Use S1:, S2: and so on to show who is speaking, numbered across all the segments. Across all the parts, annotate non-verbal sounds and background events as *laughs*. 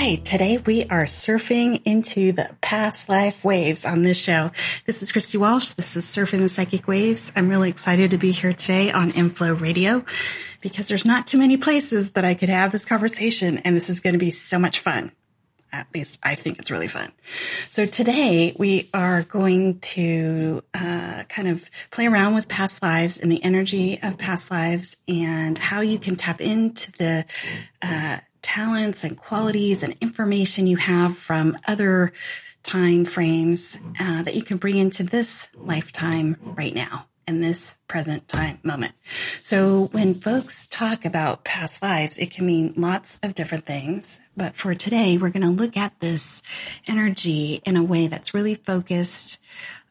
S1: Hi, today we are surfing into the past life waves on this show. This is Christy Walsh. This is Surfing the Psychic Waves. I'm really excited to be here today on Inflow Radio because there's not too many places that I could have this conversation and this is going to be so much fun. At least I think it's really fun. So today we are going to uh, kind of play around with past lives and the energy of past lives and how you can tap into the uh, talents and qualities and information you have from other time frames uh, that you can bring into this lifetime right now in this present time moment. So when folks talk about past lives, it can mean lots of different things. But for today, we're going to look at this energy in a way that's really focused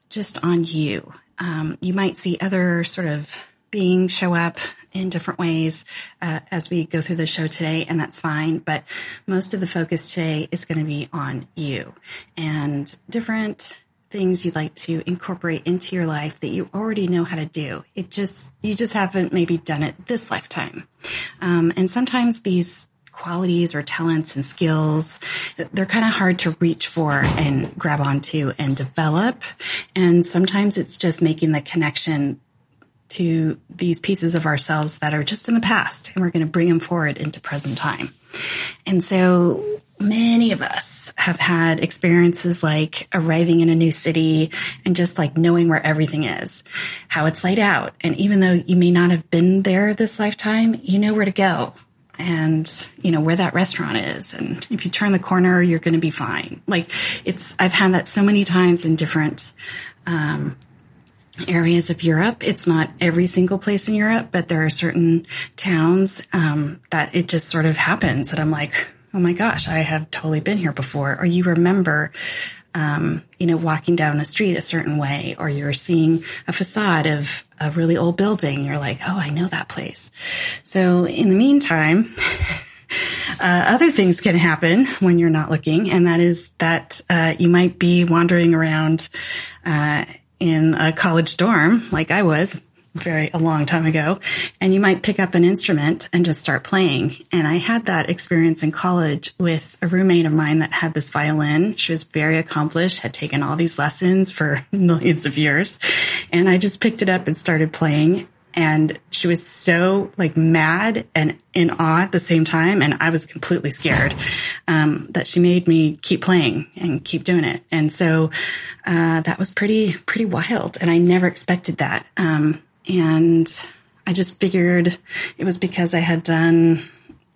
S1: just on you. Um, you might see other sort of beings show up in different ways uh, as we go through the show today, and that's fine. But most of the focus today is going to be on you and different things you'd like to incorporate into your life that you already know how to do. It just you just haven't maybe done it this lifetime. Um, and sometimes these qualities or talents and skills they're kind of hard to reach for and grab onto and develop and sometimes it's just making the connection to these pieces of ourselves that are just in the past and we're going to bring them forward into present time. And so many of us have had experiences like arriving in a new city and just like knowing where everything is, how it's laid out. And even though you may not have been there this lifetime, you know where to go and you know where that restaurant is and if you turn the corner you're going to be fine like it's i've had that so many times in different um, areas of Europe. It's not every single place in Europe, but there are certain towns um, that it just sort of happens that I'm like, oh my gosh, I have totally been here before. Or you remember, um, you know, walking down a street a certain way, or you're seeing a facade of a really old building. You're like, oh, I know that place. So in the meantime. *laughs* Uh, other things can happen when you're not looking, and that is that uh, you might be wandering around uh, in a college dorm, like I was very a long time ago, and you might pick up an instrument and just start playing. And I had that experience in college with a roommate of mine that had this violin. She was very accomplished, had taken all these lessons for *laughs* millions of years. And I just picked it up and started playing and she was so like mad and in awe at the same time and i was completely scared um, that she made me keep playing and keep doing it. And so uh, that was pretty pretty wild and i never expected that. Um, and i just figured it was because i had done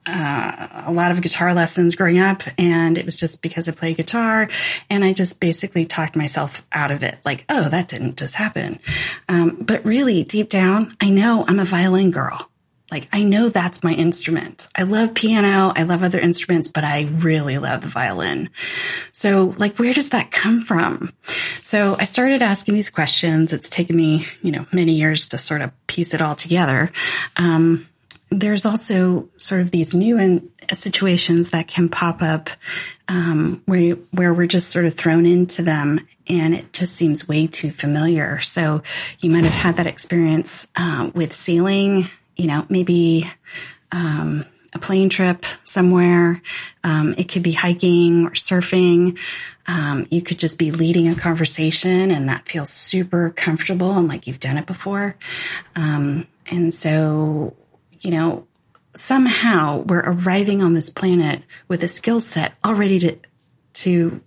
S1: uh, a lot of guitar lessons growing up and it was just because I play guitar and I just basically talked myself out of it. Like, oh, that didn't just happen. Um, but really deep down, I know I'm a violin girl. Like, I know that's my instrument. I love piano. I love other instruments, but I really love the violin. So like, where does that come from? So I started asking these questions. It's taken me, you know, many years to sort of piece it all together. Um, there's also sort of these new in, situations that can pop up um, where where we're just sort of thrown into them, and it just seems way too familiar. So you might have had that experience uh, with sailing. You know, maybe. Um, a plane trip somewhere. Um, it could be hiking or surfing. Um, you could just be leading a conversation and that feels super comfortable and like you've done it before. Um, and so you know, somehow we're arriving on this planet with a skill set already to, to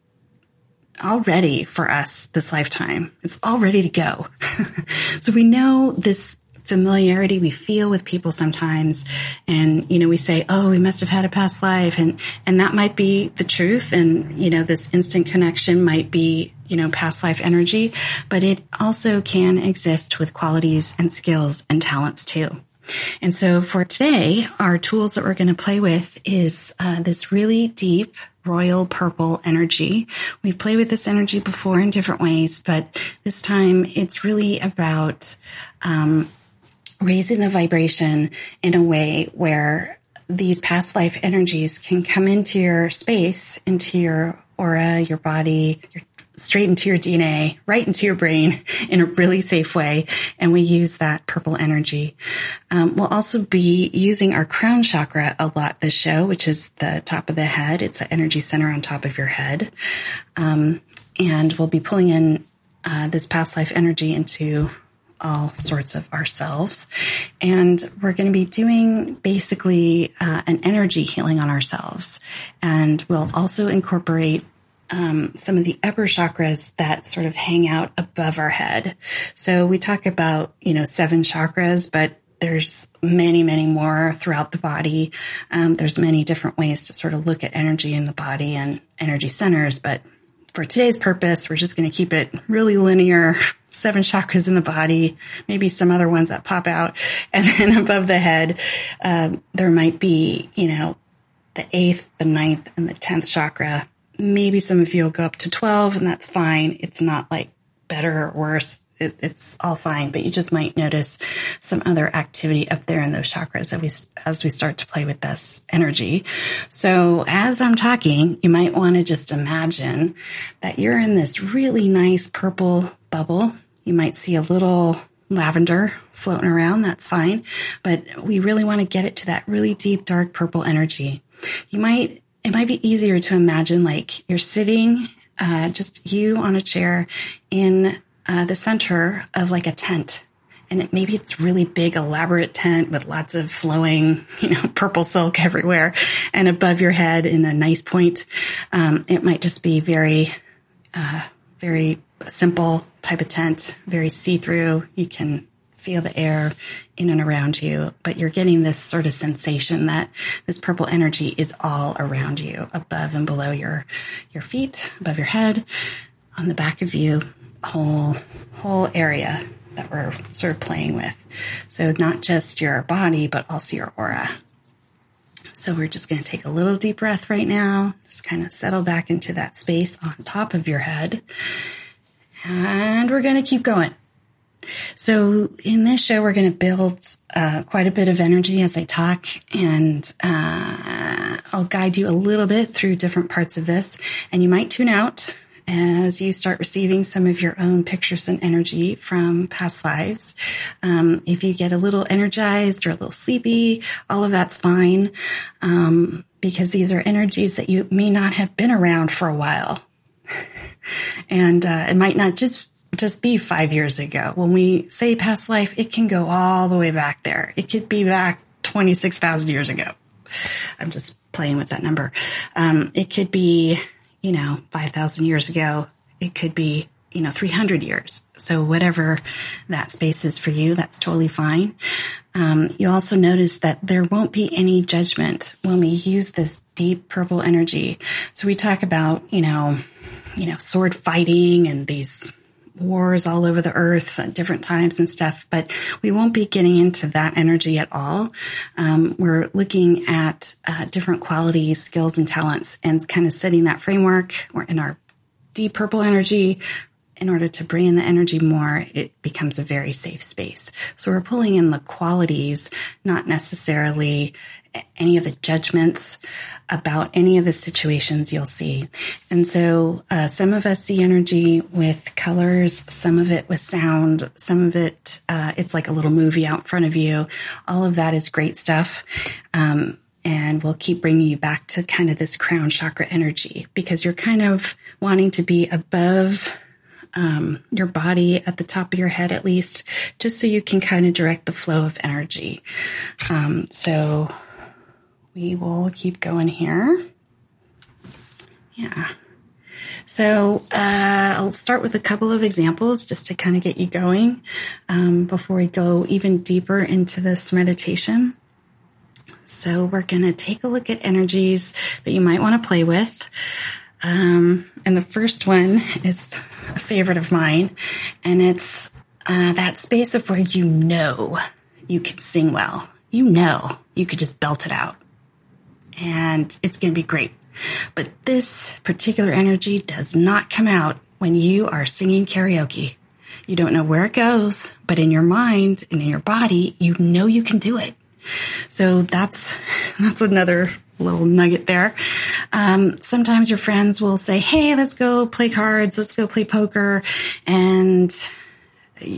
S1: already for us this lifetime. It's all ready to go. *laughs* so we know this familiarity we feel with people sometimes. And you know we say oh we must have had a past life. And and that might be the truth. And you know this instant connection might be you know past life energy. But it also can exist with qualities and skills and talents too and so for today, our tools that we're going to play with is uh, this really deep royal purple energy. We've played with this energy before in different ways, but this time it's really about um, raising the vibration in a way where these past life energies can come into your space, into your aura, your body, your straight into your DNA, right into your brain *laughs* in a really safe way. And we use that purple energy. Um, we'll also be using our crown chakra a lot this show, which is the top of the head. It's an energy center on top of your head. Um, and we'll be pulling in uh, this past life energy into all sorts of ourselves. And we're going to be doing basically uh, an energy healing on ourselves. And we'll also incorporate um, some of the upper chakras that sort of hang out above our head. So we talk about, you know, seven chakras, but there's many, many more throughout the body. Um, there's many different ways to sort of look at energy in the body and energy centers. But for today's purpose, we're just going to keep it really linear. *laughs* Seven chakras in the body, maybe some other ones that pop out. *laughs* And then above the head, um, there might be, you know, the eighth, the ninth, and the tenth chakra maybe some of you will go up to 12 and that's fine. It's not like better or worse. It, it's all fine, but you just might notice some other activity up there in those chakras as we, as we start to play with this energy. So as I'm talking, you might want to just imagine that you're in this really nice purple bubble. You might see a little lavender floating around. That's fine. But we really want to get it to that really deep, dark purple energy. You might it might be easier to imagine like you're sitting, uh, just you on a chair in uh, the center of like a tent. And it, maybe it's really big, elaborate tent with lots of flowing, *laughs* you know, purple silk everywhere. And above your head in a nice point, um, it might just be very, uh, very simple type of tent, very see through. You can feel the air in and around you, but you're getting this sort of sensation that this purple energy is all around you, above and below your, your feet, above your head, on the back of you, whole, whole area that we're sort of playing with. So not just your body, but also your aura. So we're just going to take a little deep breath right now. Just kind of settle back into that space on top of your head. And we're going to keep going. So in this show, we're going to build uh, quite a bit of energy as I talk, and uh, I'll guide you a little bit through different parts of this. And you might tune out as you start receiving some of your own pictures and energy from past lives. Um, if you get a little energized or a little sleepy, all of that's fine, um, because these are energies that you may not have been around for a while. *laughs* and uh, it might not just just be five years ago. When we say past life, it can go all the way back there. It could be back 26,000 years ago. I'm just playing with that number. Um, it could be, you know, 5,000 years ago. It could be, you know, 300 years. So whatever that space is for you, that's totally fine. Um, you also notice that there won't be any judgment when we use this deep purple energy. So we talk about, you know, you know, sword fighting and these wars all over the earth at different times and stuff, but we won't be getting into that energy at all. Um, we're looking at uh, different qualities, skills, and talents and kind of setting that framework. We're in our deep purple energy. In order to bring in the energy more, it becomes a very safe space. So we're pulling in the qualities, not necessarily any of the judgments about any of the situations you'll see. And so uh, some of us see energy with colors, some of it with sound, some of it, uh, it's like a little movie out in front of you. All of that is great stuff. Um, and we'll keep bringing you back to kind of this crown chakra energy because you're kind of wanting to be above um, your body at the top of your head at least, just so you can kind of direct the flow of energy. Um, so we will keep going here. Yeah. So uh, I'll start with a couple of examples just to kind of get you going um, before we go even deeper into this meditation. So we're going to take a look at energies that you might want to play with. Um, and the first one is a favorite of mine, and it's uh, that space of where you know you could sing well. You know you could just belt it out and it's going to be great. But this particular energy does not come out when you are singing karaoke. You don't know where it goes, but in your mind and in your body, you know you can do it. So that's, *laughs* that's another little nugget there. Um, sometimes your friends will say, Hey, let's go play cards. Let's go play poker. And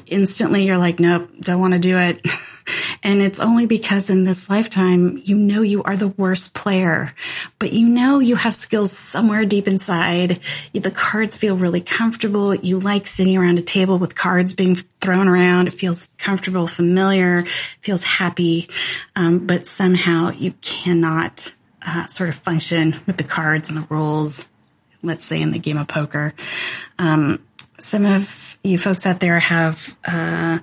S1: instantly you're like, nope, don't want to do it. *laughs* and it's only because in this lifetime, you know you are the worst player, but you know you have skills somewhere deep inside. The cards feel really comfortable. You like sitting around a table with cards being thrown around. It feels comfortable, familiar, feels happy. Um, but somehow you cannot uh, sort of function with the cards and the rules. Let's say in the game of poker. Um, some of you folks out there have uh,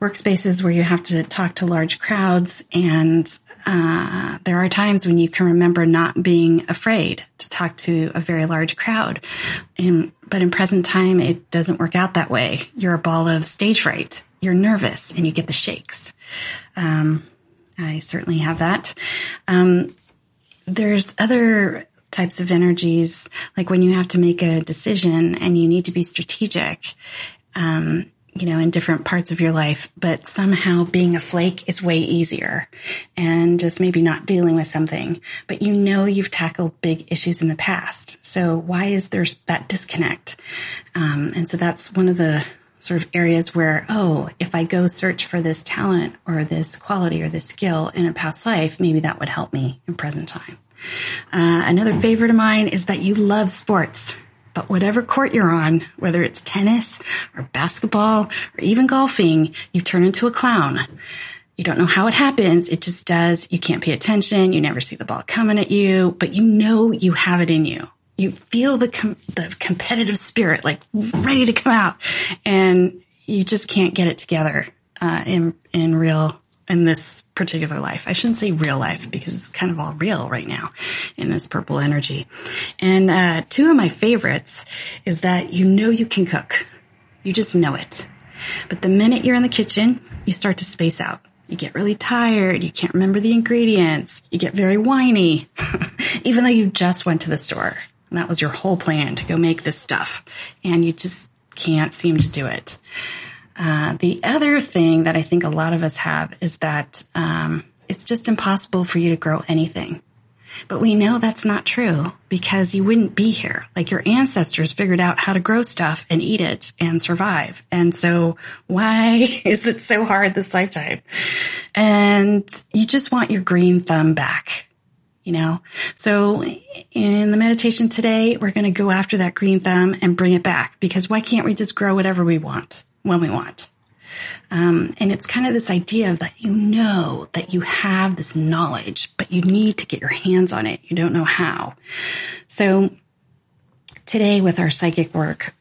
S1: workspaces where you have to talk to large crowds, and uh, there are times when you can remember not being afraid to talk to a very large crowd. And, but in present time, it doesn't work out that way. You're a ball of stage fright. You're nervous and you get the shakes. Um, I certainly have that. Um, there's other types of energies, like when you have to make a decision and you need to be strategic, um, you know, in different parts of your life, but somehow being a flake is way easier and just maybe not dealing with something, but you know you've tackled big issues in the past. So why is there that disconnect? Um, and so that's one of the sort of areas where, oh, if I go search for this talent or this quality or this skill in a past life, maybe that would help me in present time. Uh, another favorite of mine is that you love sports. But whatever court you're on, whether it's tennis or basketball or even golfing, you turn into a clown. You don't know how it happens. It just does. You can't pay attention. You never see the ball coming at you, but you know you have it in you. You feel the com- the competitive spirit like ready to come out, and you just can't get it together uh, in in real in this particular life. I shouldn't say real life because it's kind of all real right now in this purple energy. And uh, two of my favorites is that you know you can cook. You just know it. But the minute you're in the kitchen, you start to space out. You get really tired. You can't remember the ingredients. You get very whiny, *laughs* even though you just went to the store. And that was your whole plan to go make this stuff. And you just can't seem to do it. Uh, the other thing that I think a lot of us have is that um, it's just impossible for you to grow anything. But we know that's not true because you wouldn't be here. Like your ancestors figured out how to grow stuff and eat it and survive. And so why *laughs* is it so hard this lifetime? And you just want your green thumb back, you know? So in the meditation today, we're going to go after that green thumb and bring it back because why can't we just grow whatever we want? When we want. Um, and it's kind of this idea of that you know that you have this knowledge, but you need to get your hands on it. You don't know how. So today with our psychic work,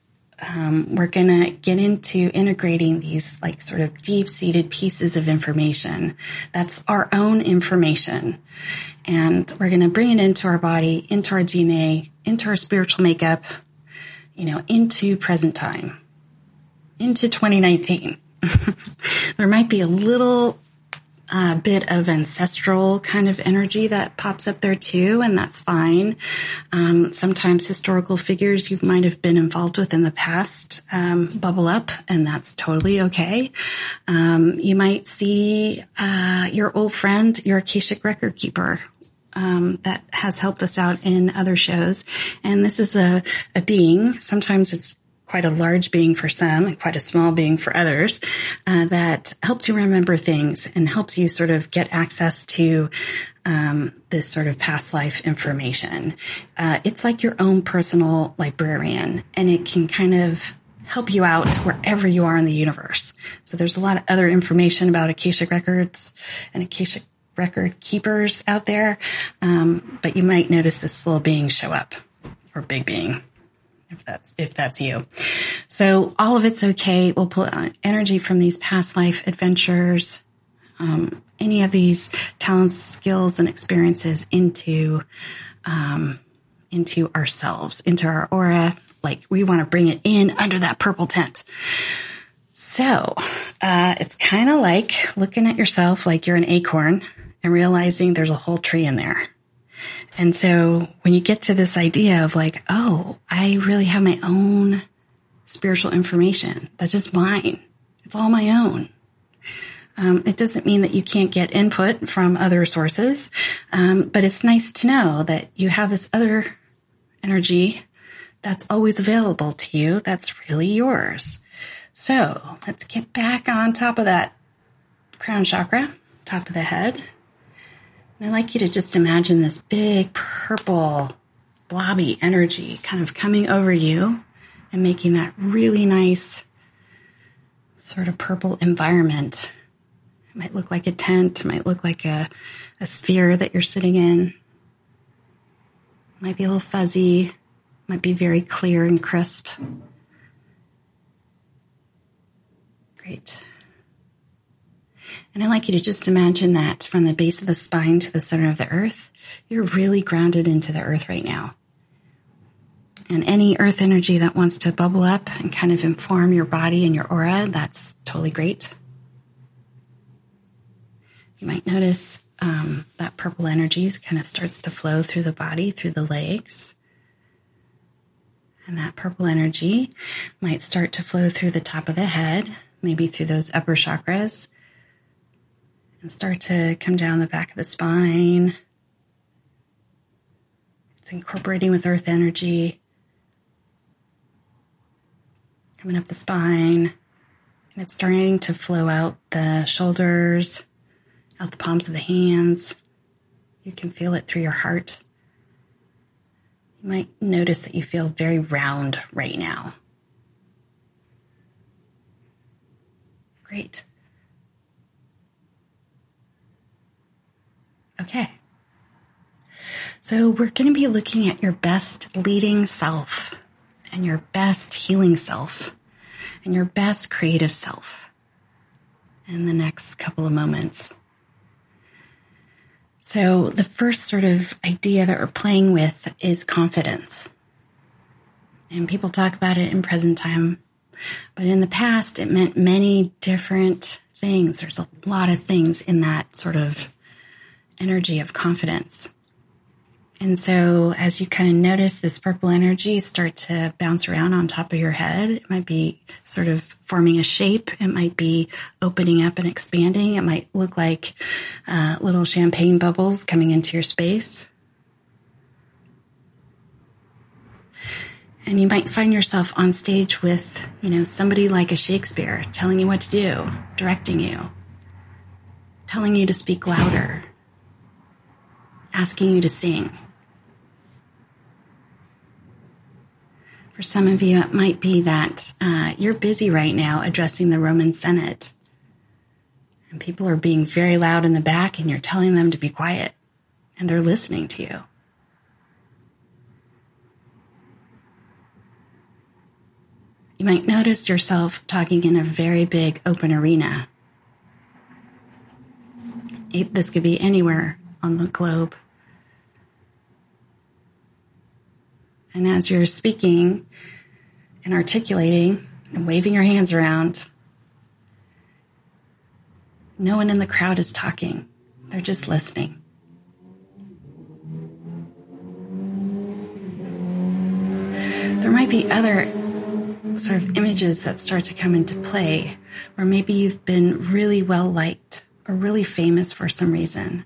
S1: um, we're going to get into integrating these like sort of deep seated pieces of information. That's our own information. And we're going to bring it into our body, into our DNA, into our spiritual makeup, you know, into present time into 2019. *laughs* there might be a little uh, bit of ancestral kind of energy that pops up there too, and that's fine. Um, sometimes historical figures you might have been involved with in the past um, bubble up, and that's totally okay. Um, you might see uh, your old friend, your Akashic record keeper. Um, that has helped us out in other shows. And this is a, a being. Sometimes it's quite a large being for some and quite a small being for others uh, that helps you remember things and helps you sort of get access to um, this sort of past life information. Uh, it's like your own personal librarian and it can kind of help you out wherever you are in the universe. So there's a lot of other information about Akashic records and Akashic record keepers out there. Um, but you might notice this little being show up or big being if that's if that's you. So all of it's okay. We'll pull energy from these past life adventures, um, any of these talents, skills, and experiences into um, into ourselves, into our aura. Like we want to bring it in under that purple tent. So uh, it's kind of like looking at yourself like you're an acorn and realizing there's a whole tree in there. And so when you get to this idea of like, oh, I really have my own spiritual information, that's just mine. It's all my own. Um, it doesn't mean that you can't get input from other sources, um, but it's nice to know that you have this other energy that's always available to you that's really yours. So let's get back on top of that crown chakra, top of the head. And I'd like you to just imagine this big purple blobby energy kind of coming over you and making that really nice sort of purple environment. It might look like a tent, it might look like a, a sphere that you're sitting in. It might be a little fuzzy, might be very clear and crisp. Great. And I'd like you to just imagine that from the base of the spine to the center of the earth, you're really grounded into the earth right now. And any earth energy that wants to bubble up and kind of inform your body and your aura, that's totally great. You might notice um, that purple energy kind of starts to flow through the body, through the legs. And that purple energy might start to flow through the top of the head, maybe through those upper chakras, start to come down the back of the spine. It's incorporating with earth energy, coming up the spine, and it's starting to flow out the shoulders, out the palms of the hands. You can feel it through your heart. You might notice that you feel very round right now. Great. Okay. So we're going to be looking at your best leading self and your best healing self and your best creative self in the next couple of moments. So the first sort of idea that we're playing with is confidence. And people talk about it in present time, but in the past it meant many different things. There's a lot of things in that sort of energy of confidence. And so as you kind of notice this purple energy start to bounce around on top of your head, it might be sort of forming a shape. It might be opening up and expanding. It might look like uh, little champagne bubbles coming into your space. And you might find yourself on stage with, you know, somebody like a Shakespeare telling you what to do, directing you, telling you to speak louder, asking you to sing. For some of you, it might be that uh, you're busy right now addressing the Roman Senate. And people are being very loud in the back, and you're telling them to be quiet, and they're listening to you. You might notice yourself talking in a very big open arena. This could be anywhere on the globe. And as you're speaking and articulating and waving your hands around, no one in the crowd is talking. They're just listening. There might be other sort of images that start to come into play where maybe you've been really well liked or really famous for some reason.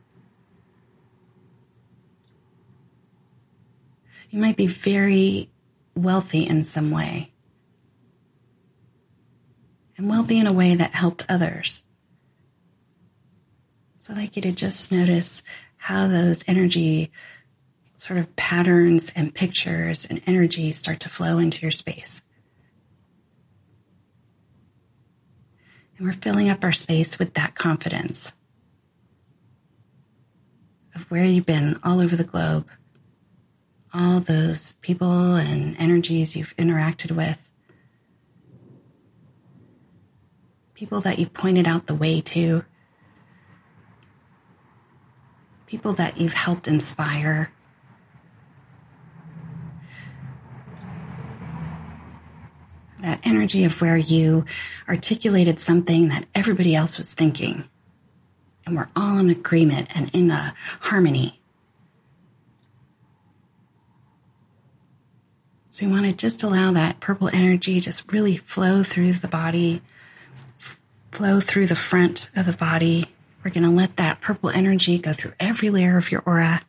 S1: You might be very wealthy in some way. And wealthy in a way that helped others. So I'd like you to just notice how those energy sort of patterns and pictures and energy start to flow into your space. And we're filling up our space with that confidence of where you've been all over the globe all those people and energies you've interacted with, people that you've pointed out the way to, people that you've helped inspire. That energy of where you articulated something that everybody else was thinking. And we're all in agreement and in a harmony So we want to just allow that purple energy just really flow through the body, flow through the front of the body. We're going to let that purple energy go through every layer of your aura.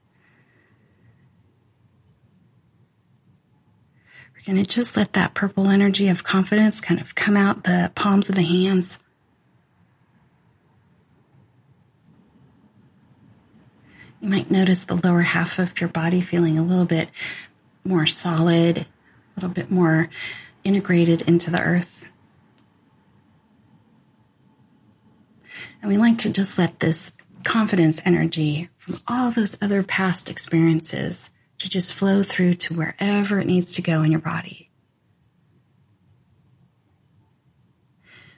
S1: We're going to just let that purple energy of confidence kind of come out the palms of the hands. You might notice the lower half of your body feeling a little bit more solid, a little bit more integrated into the earth. And we like to just let this confidence energy from all those other past experiences to just flow through to wherever it needs to go in your body.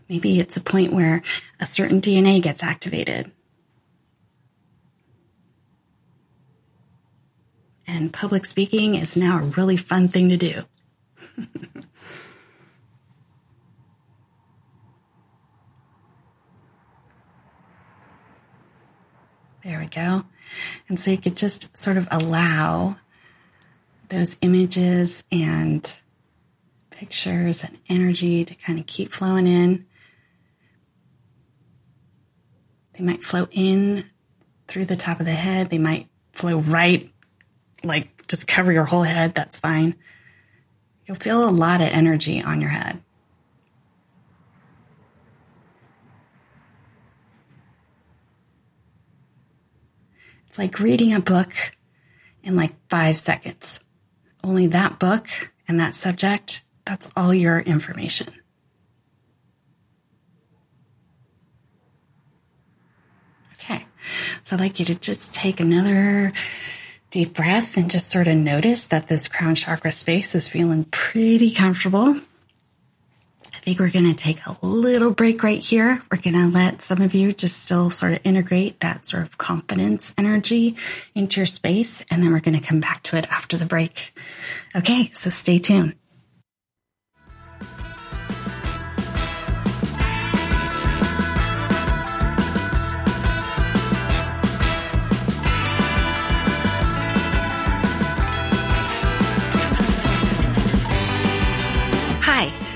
S1: Maybe it's a point where a certain DNA gets activated And public speaking is now a really fun thing to do. *laughs* there we go. And so you could just sort of allow those images and pictures and energy to kind of keep flowing in. They might flow in through the top of the head. They might flow right like just cover your whole head, that's fine. You'll feel a lot of energy on your head. It's like reading a book in like five seconds. Only that book and that subject, that's all your information. Okay. So I'd like you to just take another deep breath and just sort of notice that this crown chakra space is feeling pretty comfortable. I think we're going to take a little break right here. We're going to let some of you just still sort of integrate that sort of confidence energy into your space. And then we're going to come back to it after the break. Okay. So stay tuned.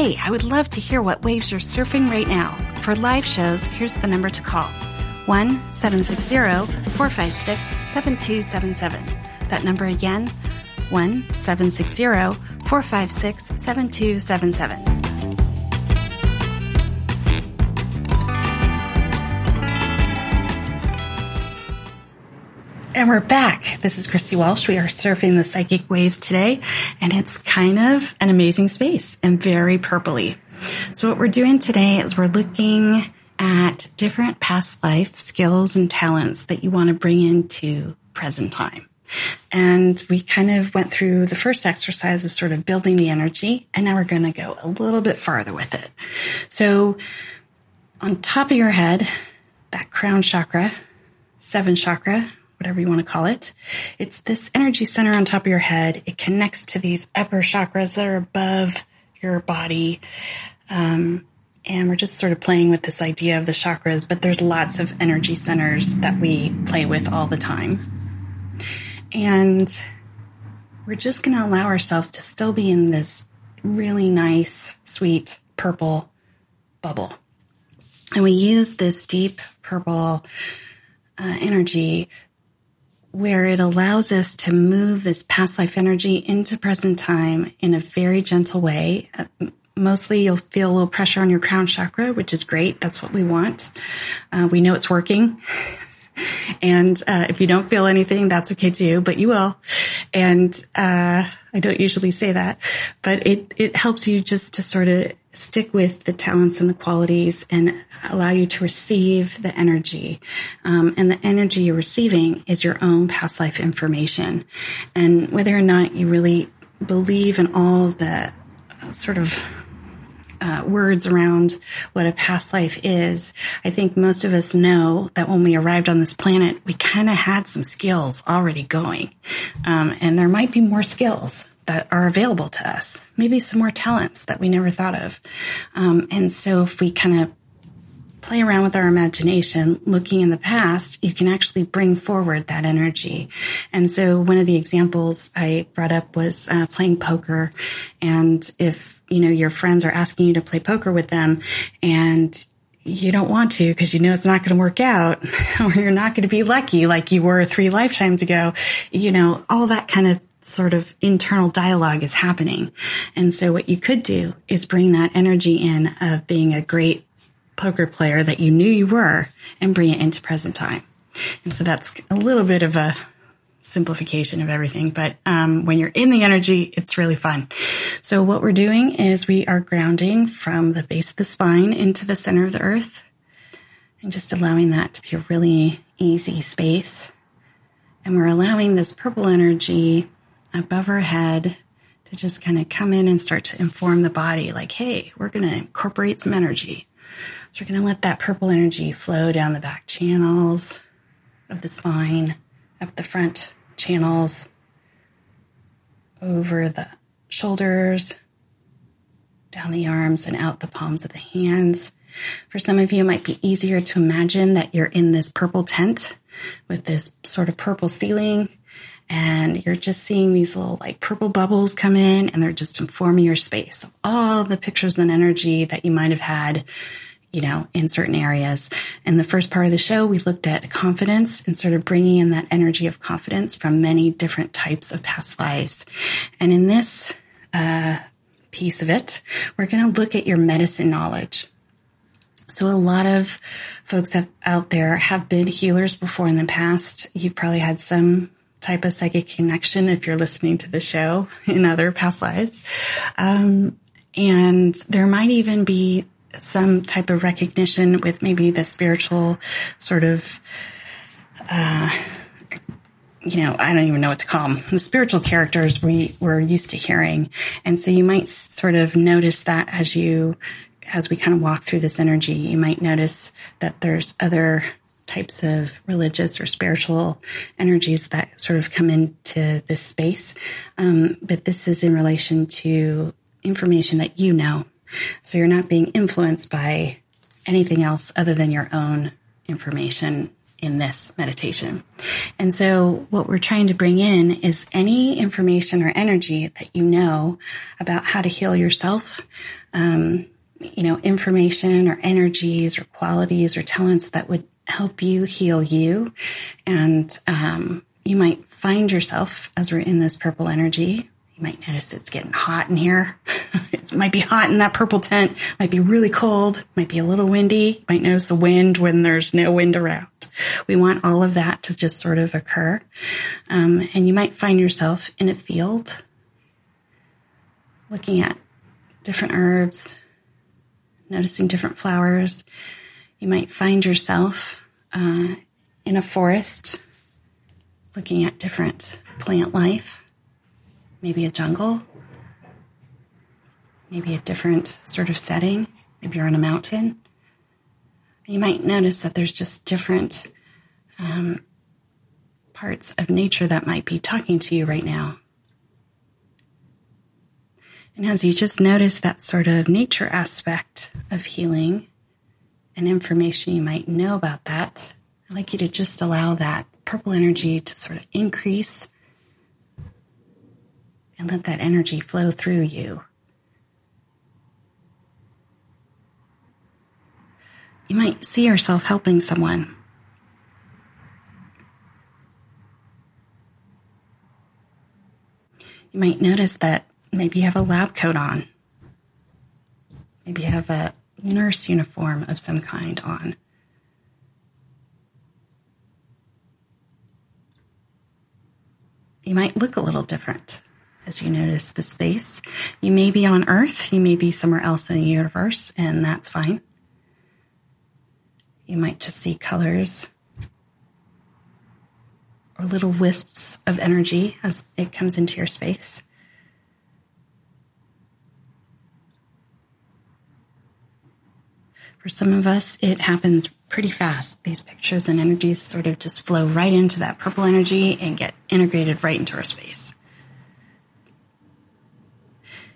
S1: Hey, I would love to hear what waves you're surfing right now. For live shows, here's the number to call 1 760 456 7277. That number again 1 760 456 7277. And we're back. This is Christy Walsh. We are surfing the psychic waves today, and it's kind of an amazing space and very purpley. So what we're doing today is we're looking at different past life skills and talents that you want to bring into present time. And we kind of went through the first exercise of sort of building the energy, and now we're going to go a little bit farther with it. So on top of your head, that crown chakra, seven chakra, whatever you want to call it. It's this energy center on top of your head. It connects to these upper chakras that are above your body. Um, and we're just sort of playing with this idea of the chakras, but there's lots of energy centers that we play with all the time. And we're just going to allow ourselves to still be in this really nice, sweet purple bubble. And we use this deep purple uh, energy where it allows us to move this past life energy into present time in a very gentle way. Uh, mostly you'll feel a little pressure on your crown chakra, which is great. That's what we want. Uh, we know it's working. *laughs* and uh, if you don't feel anything, that's okay too, but you will. And uh, I don't usually say that, but it it helps you just to sort of stick with the talents and the qualities and allow you to receive the energy. Um, and the energy you're receiving is your own past life information. And whether or not you really believe in all the sort of uh, words around what a past life is, I think most of us know that when we arrived on this planet, we kind of had some skills already going. Um, and there might be more skills that are available to us, maybe some more talents that we never thought of. Um, and so if we kind of play around with our imagination, looking in the past, you can actually bring forward that energy. And so one of the examples I brought up was uh, playing poker. And if, you know, your friends are asking you to play poker with them and you don't want to because you know it's not going to work out *laughs* or you're not going to be lucky like you were three lifetimes ago, you know, all that kind of sort of internal dialogue is happening. And so what you could do is bring that energy in of being a great poker player that you knew you were and bring it into present time. And so that's a little bit of a simplification of everything. But um, when you're in the energy, it's really fun. So what we're doing is we are grounding from the base of the spine into the center of the earth and just allowing that to be a really easy space. And we're allowing this purple energy above our head to just kind of come in and start to inform the body like, hey, we're going to incorporate some energy. So we're going to let that purple energy flow down the back channels of the spine, up the front channels, over the shoulders, down the arms, and out the palms of the hands. For some of you, it might be easier to imagine that you're in this purple tent with this sort of purple ceiling and you're just seeing these little like purple bubbles come in and they're just informing your space all the pictures and energy that you might have had you know, in certain areas. In the first part of the show, we looked at confidence and sort of bringing in that energy of confidence from many different types of past lives. And in this uh, piece of it, we're going to look at your medicine knowledge. So a lot of folks have, out there have been healers before in the past. You've probably had some type of psychic connection if you're listening to the show *laughs* in other past lives. Um, and there might even be some type of recognition with maybe the spiritual sort of, uh, you know, I don't even know what to call them. The spiritual characters we were used to hearing. And so you might sort of notice that as you, as we kind of walk through this energy, you might notice that there's other types of religious or spiritual energies that sort of come into this space. Um, but this is in relation to information that you know so you're not being influenced by anything else other than your own information in this meditation. And so what we're trying to bring in is any information or energy that you know about how to heal yourself, um, you know, information or energies or qualities or talents that would help you heal you. And um, you might find yourself as we're in this purple energy you might notice it's getting hot in here. *laughs* it might be hot in that purple tent. Might be really cold. Might be a little windy. Might notice the wind when there's no wind around. We want all of that to just sort of occur. Um, and you might find yourself in a field looking at different herbs, noticing different flowers. You might find yourself uh, in a forest looking at different plant life maybe a jungle, maybe a different sort of setting. Maybe you're on a mountain. You might notice that there's just different um, parts of nature that might be talking to you right now. And as you just notice that sort of nature aspect of healing and information you might know about that, I'd like you to just allow that purple energy to sort of increase and let that energy flow through you. You might see yourself helping someone. You might notice that maybe you have a lab coat on. Maybe you have a nurse uniform of some kind on. You might look a little different as you notice the space. You may be on Earth, you may be somewhere else in the universe, and that's fine. You might just see colors or little wisps of energy as it comes into your space. For some of us, it happens pretty fast. These pictures and energies sort of just flow right into that purple energy and get integrated right into our space.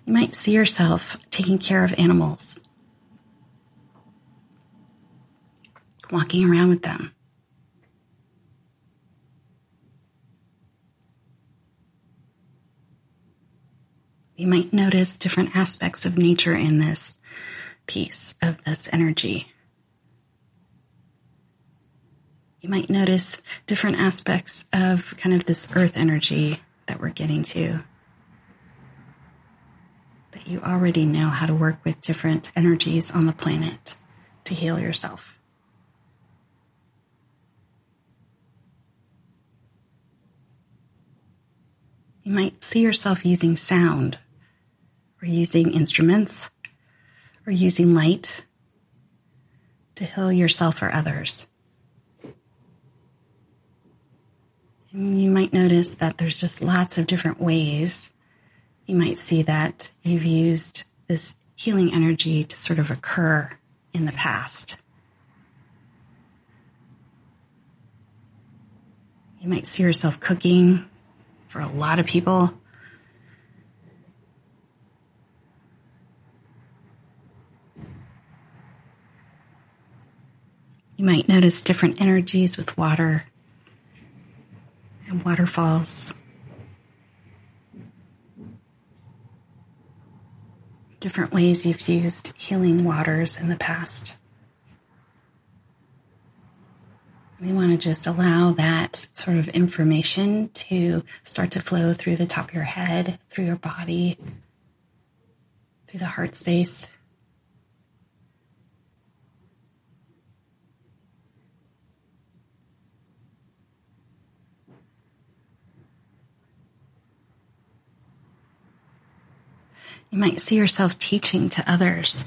S1: You might see yourself taking care of animals, walking around with them. You might notice different aspects of nature in this piece of this energy. You might notice different aspects of kind of this earth energy that we're getting to. That you already know how to work with different energies on the planet to heal yourself. You might see yourself using sound or using instruments or using light to heal yourself or others. And you might notice that there's just lots of different ways you might see that you've used this healing energy to sort of occur in the past. You might see yourself cooking for a lot of people. You might notice different energies with water and waterfalls. Different ways you've used healing waters in the past. We want to just allow that sort of information to start to flow through the top of your head, through your body, through the heart space. You might see yourself teaching to others.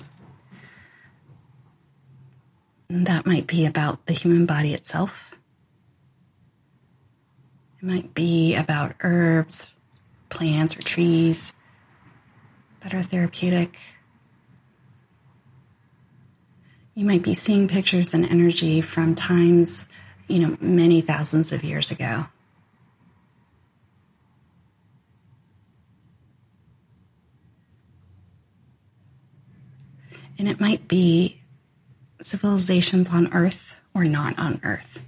S1: And that might be about the human body itself. It might be about herbs, plants, or trees that are therapeutic. You might be seeing pictures and energy from times, you know, many thousands of years ago. And it might be civilizations on Earth or not on Earth.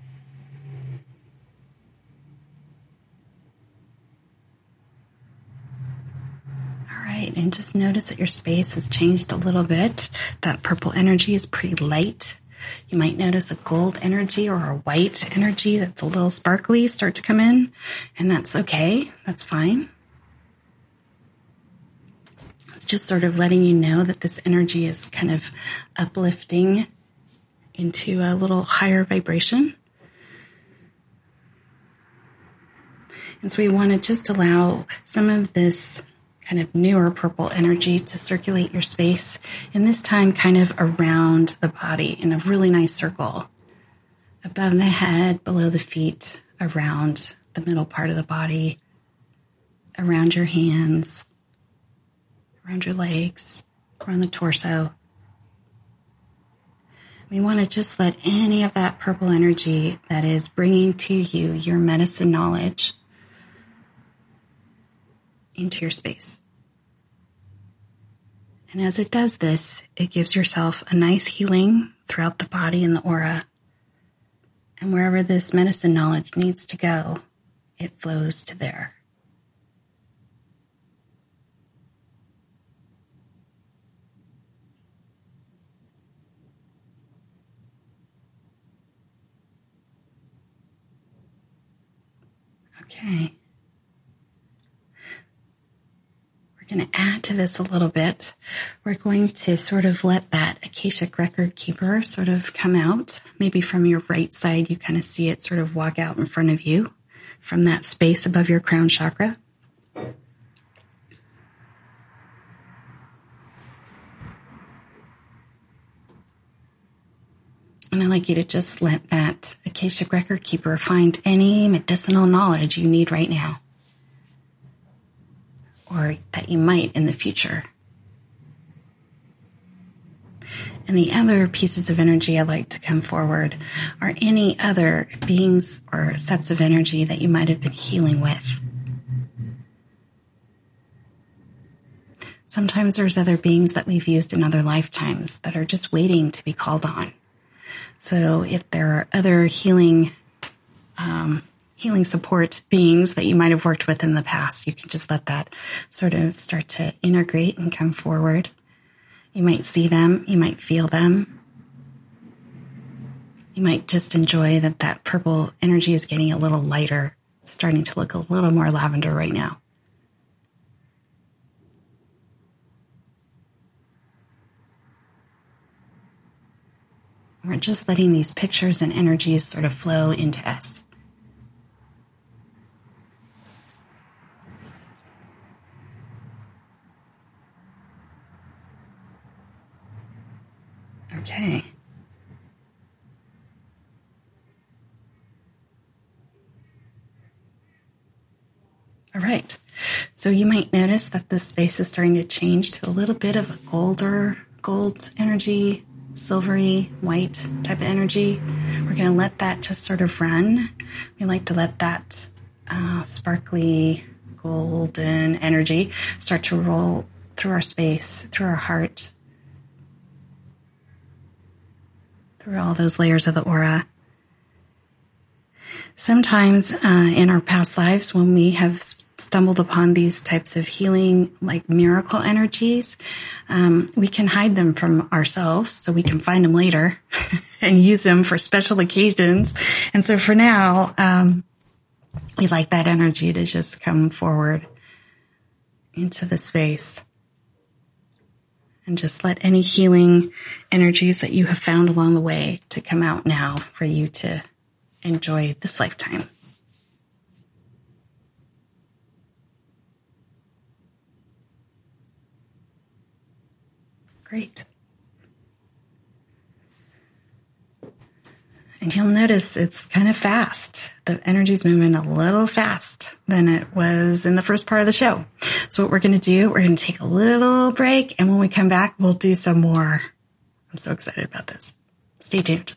S1: All right, and just notice that your space has changed a little bit. That purple energy is pretty light. You might notice a gold energy or a white energy that's a little sparkly start to come in, and that's okay. That's fine. Just sort of letting you know that this energy is kind of uplifting into a little higher vibration. And so we want to just allow some of this kind of newer purple energy to circulate your space, and this time kind of around the body in a really nice circle. Above the head, below the feet, around the middle part of the body, around your hands, around your legs, around the torso. We want to just let any of that purple energy that is bringing to you your medicine knowledge into your space. And as it does this, it gives yourself a nice healing throughout the body and the aura. And wherever this medicine knowledge needs to go, it flows to there. Okay. We're going to add to this a little bit. We're going to sort of let that Akashic record keeper sort of come out. Maybe from your right side, you kind of see it sort of walk out in front of you from that space above your crown chakra. And I'd like you to just let that Akashic record keeper find any medicinal knowledge you need right now or that you might in the future. And the other pieces of energy I'd like to come forward are any other beings or sets of energy that you might have been healing with. Sometimes there's other beings that we've used in other lifetimes that are just waiting to be called on. So if there are other healing, um, healing support beings that you might have worked with in the past, you can just let that sort of start to integrate and come forward. You might see them, you might feel them. You might just enjoy that that purple energy is getting a little lighter, starting to look a little more lavender right now. We're just letting these pictures and energies sort of flow into us. Okay. All right. So you might notice that the space is starting to change to a little bit of a golder, gold energy, silvery white type of energy. We're going to let that just sort of run. We like to let that uh, sparkly golden energy start to roll through our space, through our heart, through all those layers of the aura. Sometimes uh, in our past lives, when we have stumbled upon these types of healing, like miracle energies, um, we can hide them from ourselves so we can find them later *laughs* and use them for special occasions. And so for now, um, we like that energy to just come forward into the space and just let any healing energies that you have found along the way to come out now for you to enjoy this lifetime. Great. And you'll notice it's kind of fast. The energy's moving a little fast than it was in the first part of the show. So what we're going to do, we're going to take a little break. And when we come back, we'll do some more. I'm so excited about this. Stay tuned.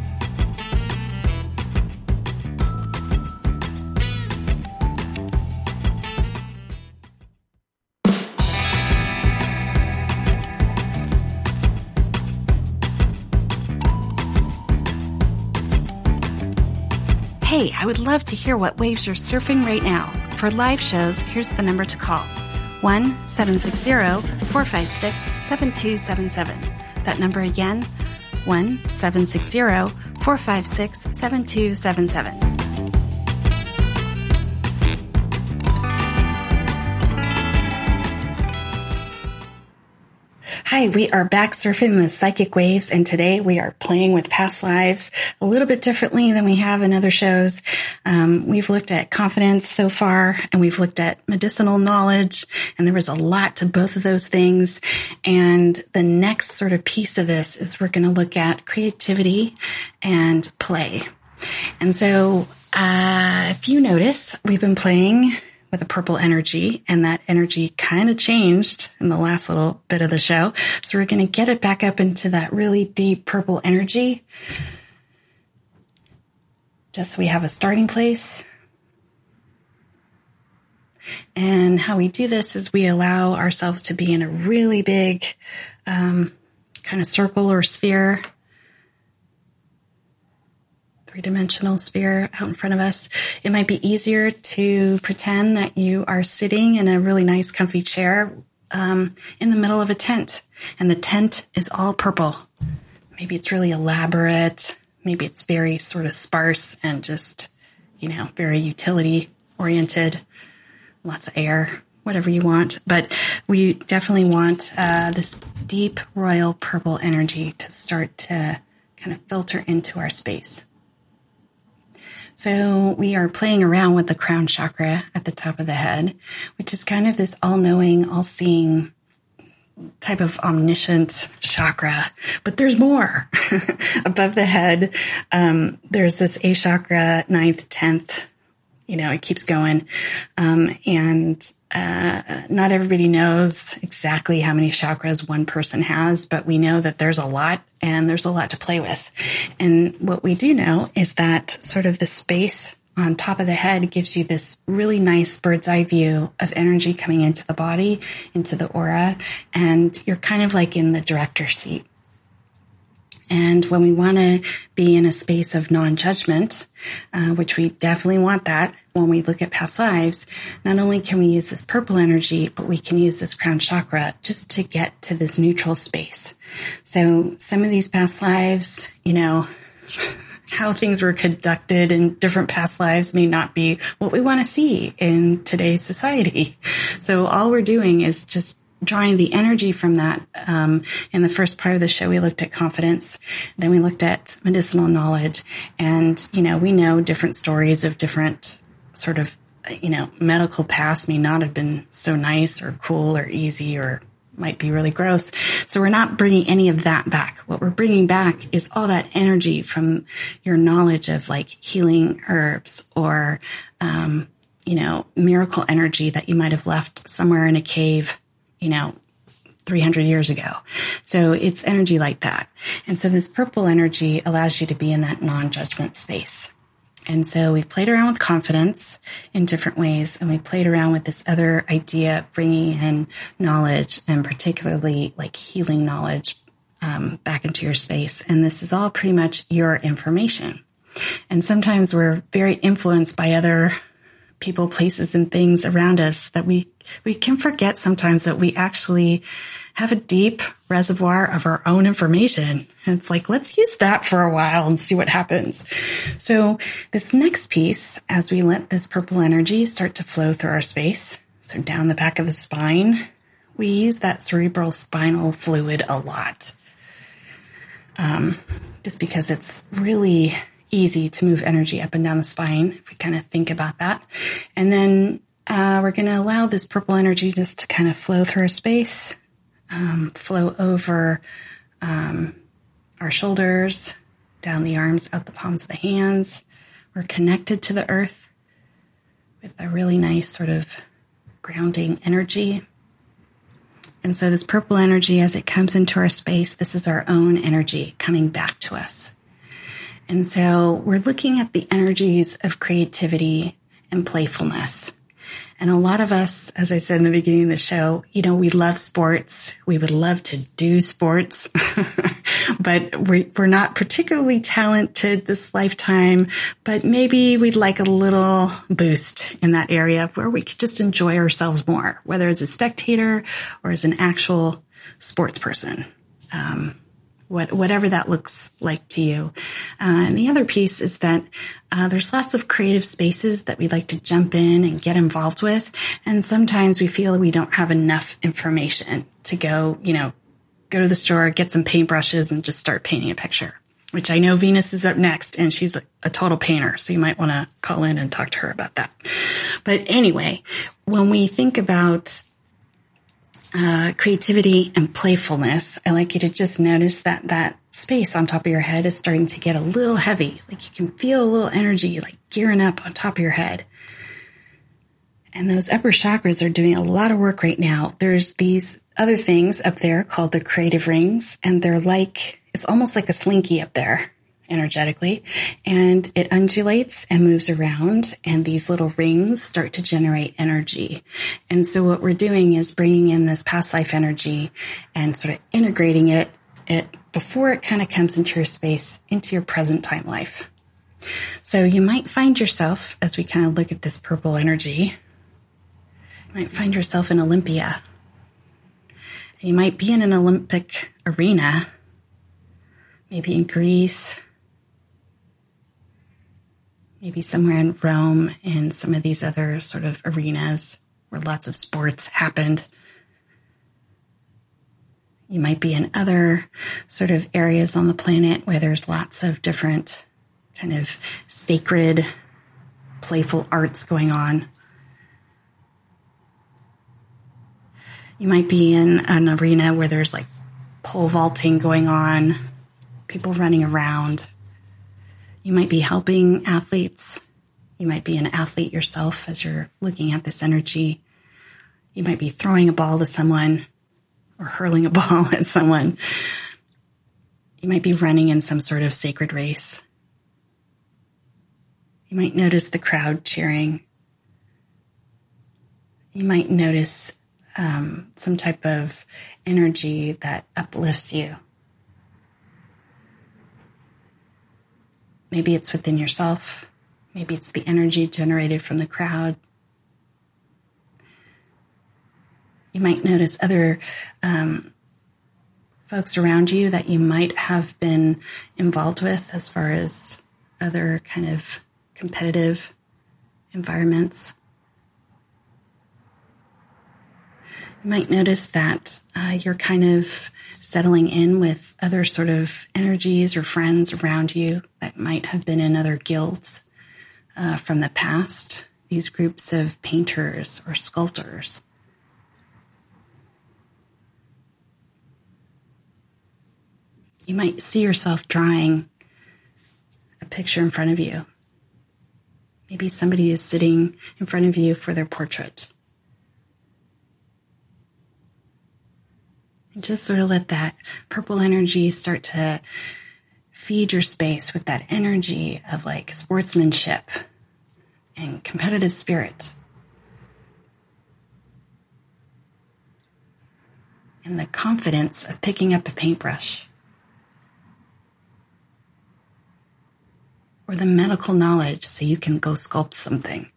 S1: Hey, I would love to hear what waves you're surfing right now. For live shows, here's the number to call 1 760 456 7277. That number again 1 760 456 7277. Hi, we are back surfing the psychic waves and today we are playing with past lives a little bit differently than we have in other shows. Um, we've looked at confidence so far and we've looked at medicinal knowledge and there was a lot to both of those things. And the next sort of piece of this is we're going to look at creativity and play. And so, uh, if you notice, we've been playing with a purple energy and that energy kind of changed in the last little bit of the show. So we're going to get it back up into that really deep purple energy. Just so we have a starting place. And how we do this is we allow ourselves to be in a really big um, kind of circle or sphere three dimensional sphere out in front of us. It might be easier to pretend that you are sitting in a really nice, comfy chair um, in the middle of a tent, and the tent is all purple. Maybe it's really elaborate. Maybe it's very sort of sparse and just, you know, very utility oriented. Lots of air, whatever you want. But we definitely want uh, this deep royal purple energy to start to kind of filter into our space. So we are playing around with the crown chakra at the top of the head, which is kind of this all knowing, all seeing type of omniscient chakra, but there's more *laughs* above the head. Um, there's this A chakra, ninth, tenth, you know, it keeps going. Um, and, uh, not everybody knows exactly how many chakras one person has, but we know that there's a lot and there's a lot to play with. And what we do know is that sort of the space on top of the head gives you this really nice bird's eye view of energy coming into the body, into the aura, and you're kind of like in the director's seat. And when we want to be in a space of non-judgment, uh, which we definitely want that when we look at past lives, not only can we use this purple energy, but we can use this crown chakra just to get to this neutral space. So some of these past lives, you know, *laughs* how things were conducted in different past lives may not be what we want to see in today's society. *laughs* So all we're doing is just drawing the energy from that. Um, in the first part of the show, we looked at confidence. Then we looked at medicinal knowledge. And, you know, we know different stories of different sort of, you know, medical past may not have been so nice or cool or easy or might be really gross. So we're not bringing any of that back. What we're bringing back is all that energy from your knowledge of like healing herbs or, um, you know, miracle energy that you might have left somewhere in a cave, you know, 300 years ago. So it's energy like that. And so this purple energy allows you to be in that non-judgment space. And so we played around with confidence in different ways and we played around with this other idea, bringing in knowledge and particularly like healing knowledge um, back into your space. And this is all pretty much your information. And sometimes we're very influenced by other people, places and things around us that we, we can forget sometimes that we actually have a deep reservoir of our own information. And it's like, let's use that for a while and see what happens. So this next piece, as we let this purple energy start to flow through our space, so down the back of the spine, we use that cerebral spinal fluid a lot. Um, just because it's really easy to move energy up and down the spine if we kind of think about that. And then uh, we're going to allow this purple energy just to kind of flow through our space um, flow over um, our shoulders, down the arms, out the palms of the hands. We're connected to the earth with a really nice sort of grounding energy. And so this purple energy, as it comes into our space, this is our own energy coming back to us. And so we're looking at the energies of creativity and playfulness. And a lot of us, as I said in the beginning of the show, you know, we love sports. We would love to do sports, *laughs* but we're, we're not particularly talented this lifetime, but maybe we'd like a little boost in that area where we could just enjoy ourselves more, whether as a spectator or as an actual sports person. Um, what, whatever that looks like to you. Uh, and the other piece is that uh, there's lots of creative spaces that we'd like to jump in and get involved with, and sometimes we feel we don't have enough information to go, you know, go to the store, get some paintbrushes, and just start painting a picture. Which I know Venus is up next, and she's a, a total painter, so you might want to call in and talk to her about that. But anyway, when we think about uh, creativity and playfulness, I like you to just notice that that space on top of your head is starting to get a little heavy. Like you can feel a little energy like gearing up on top of your head. And those upper chakras are doing a lot of work right now. There's these other things up there called the creative rings, and they're like, it's almost like a slinky up there energetically and it undulates and moves around and these little rings start to generate energy. And so what we're doing is bringing in this past life energy and sort of integrating it, it before it kind of comes into your space, into your present time life. So you might find yourself, as we kind of look at this purple energy, you might find yourself in Olympia. You might be in an Olympic arena, maybe in Greece, maybe somewhere in Rome and some of these other sort of arenas where lots of sports happened. You might be in other sort of areas on the planet where there's lots of different kind of sacred, playful arts going on. You might be in an arena where there's like pole vaulting going on, people running around. You might be helping athletes. You might be an athlete yourself as you're looking at this energy. You might be throwing a ball to someone or hurling a *laughs* ball at someone. You might be running in some sort of sacred race. You might notice the crowd cheering. You might notice um, some type of energy that uplifts you. Maybe it's within yourself. Maybe it's the energy generated from the crowd. You might notice other um, folks around you that you might have been involved with as far as other kind of competitive environments. You might notice that uh, you're kind of settling in with other sort of energies or friends around you that might have been in other guilds uh, from the past. These groups of painters or sculptors. You might see yourself drawing a picture in front of you. Maybe somebody is sitting in front of you for their portrait. Just sort of let that purple energy start to feed your space with that energy of like sportsmanship and competitive spirit. And the confidence of picking up a paintbrush. Or the medical knowledge so you can go sculpt something.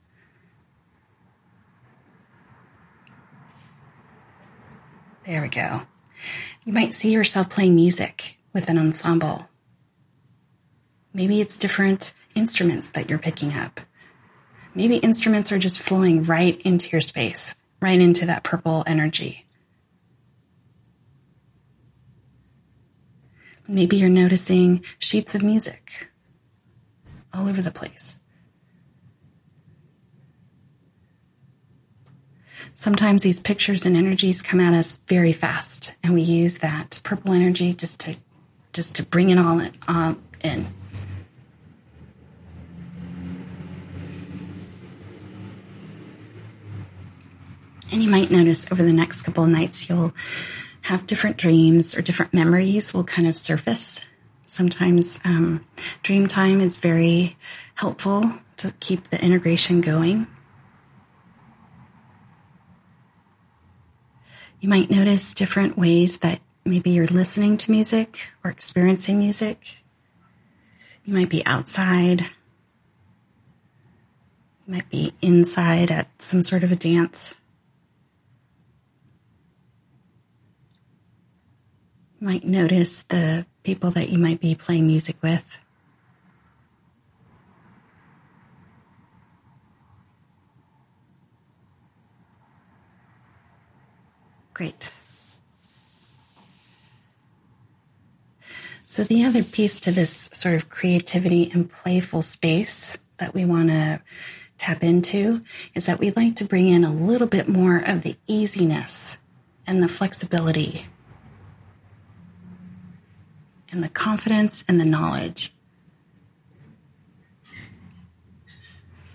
S1: There we go. You might see yourself playing music with an ensemble. Maybe it's different instruments that you're picking up. Maybe instruments are just flowing right into your space, right into that purple energy. Maybe you're noticing sheets of music all over the place. Sometimes these pictures and energies come at us very fast, and we use that purple energy just to just to bring it all in. Uh, in. And you might notice over the next couple of nights, you'll have different dreams or different memories will kind of surface. Sometimes um, dream time is very helpful to keep the integration going. You might notice different ways that maybe you're listening to music or experiencing music. You might be outside. You might be inside at some sort of a dance. You might notice the people that you might be playing music with. Great. So the other piece to this sort of creativity and playful space that we want to tap into is that we'd like to bring in a little bit more of the easiness and the flexibility and the confidence and the knowledge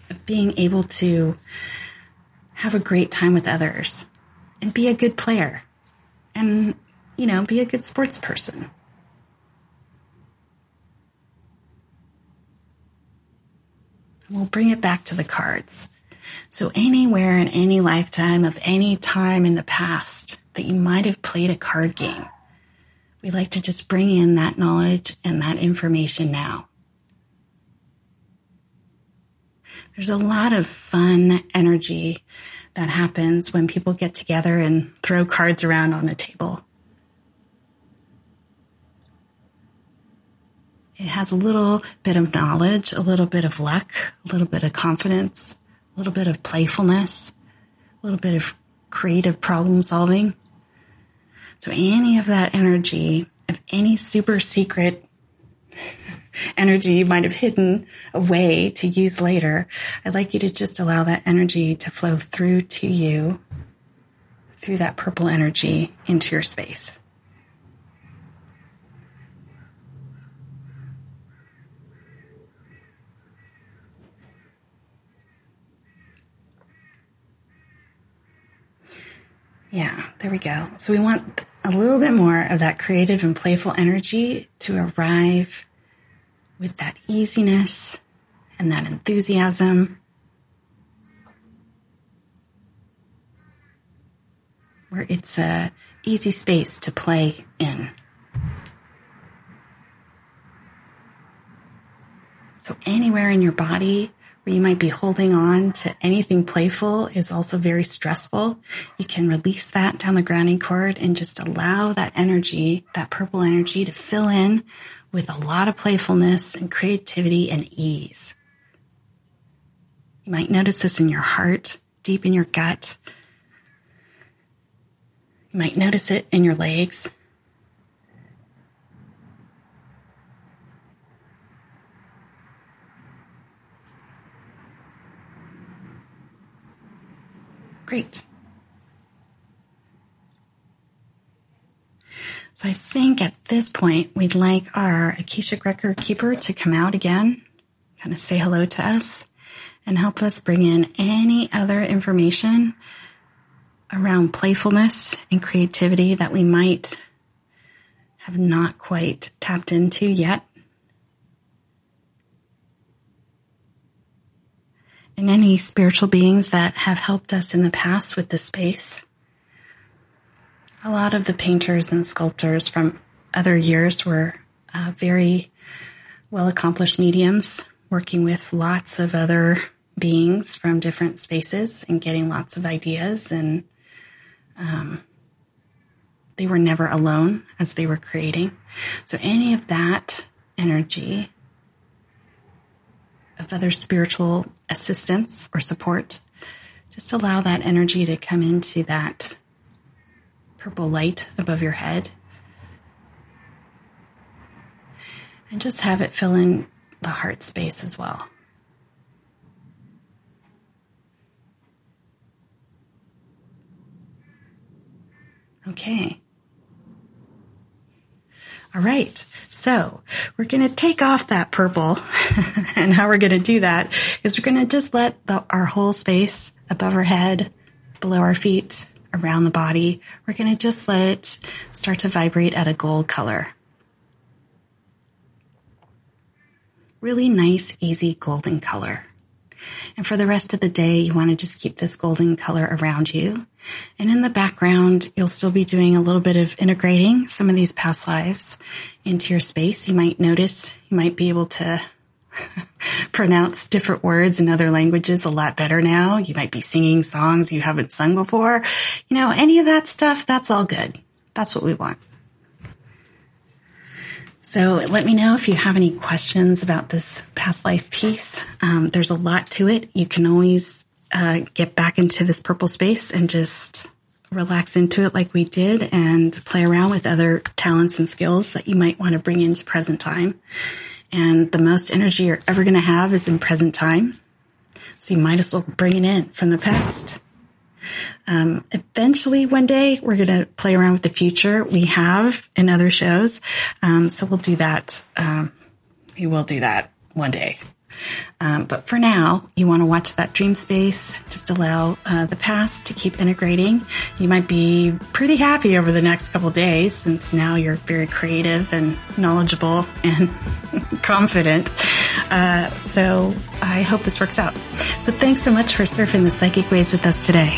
S1: of being able to have a great time with others and be a good player and, you know, be a good sports person. We'll bring it back to the cards. So anywhere in any lifetime of any time in the past that you might have played a card game, we like to just bring in that knowledge and that information now. There's a lot of fun energy that happens when people get together and throw cards around on a table. It has a little bit of knowledge, a little bit of luck, a little bit of confidence, a little bit of playfulness, a little bit of creative problem solving. So any of that energy, of any super secret energy you might have hidden away to use later, I'd like you to just allow that energy to flow through to you, through that purple energy into your space. Yeah, there we go. So we want a little bit more of that creative and playful energy to arrive with that easiness and that enthusiasm. Where it's a easy space to play in. So anywhere in your body where you might be holding on to anything playful is also very stressful. You can release that down the grounding cord and just allow that energy, that purple energy to fill in with a lot of playfulness and creativity and ease. You might notice this in your heart, deep in your gut. You might notice it in your legs. Great. So I think at this point, we'd like our Akashic Record Keeper to come out again, kind of say hello to us, and help us bring in any other information around playfulness and creativity that we might have not quite tapped into yet. and any spiritual beings that have helped us in the past with this space. A lot of the painters and sculptors from other years were uh, very well accomplished mediums working with lots of other beings from different spaces and getting lots of ideas and um, they were never alone as they were creating. So any of that energy of other spiritual assistance or support, just allow that energy to come into that purple light above your head. And just have it fill in the heart space as well. Okay. All right. So we're going to take off that purple *laughs* and how we're going to do that is we're going to just let the, our whole space above our head, below our feet, around the body, we're going to just let start to vibrate at a gold color. Really nice, easy golden color. And for the rest of the day, you want to just keep this golden color around you. And in the background, you'll still be doing a little bit of integrating some of these past lives into your space. You might notice, you might be able to *laughs* pronounce different words in other languages a lot better now. You might be singing songs you haven't sung before. You know, any of that stuff, that's all good. That's what we want. So let me know if you have any questions about this past life piece. Um, there's a lot to it. You can always uh, get back into this purple space and just relax into it like we did and play around with other talents and skills that you might want to bring into present time. And the most energy you're ever going to have is in present time. So you might as well bring it in from the past. Um, eventually, one day, we're going to play around with the future. We have in other shows, um, so we'll do that. Um, we will do that one day. Um, but for now, you want to watch that dream space. Just allow uh, the past to keep integrating. You might be pretty happy over the next couple days since now you're very creative and knowledgeable and *laughs* confident. Uh, so I hope this works out. So thanks so much for surfing the psychic waves with us today.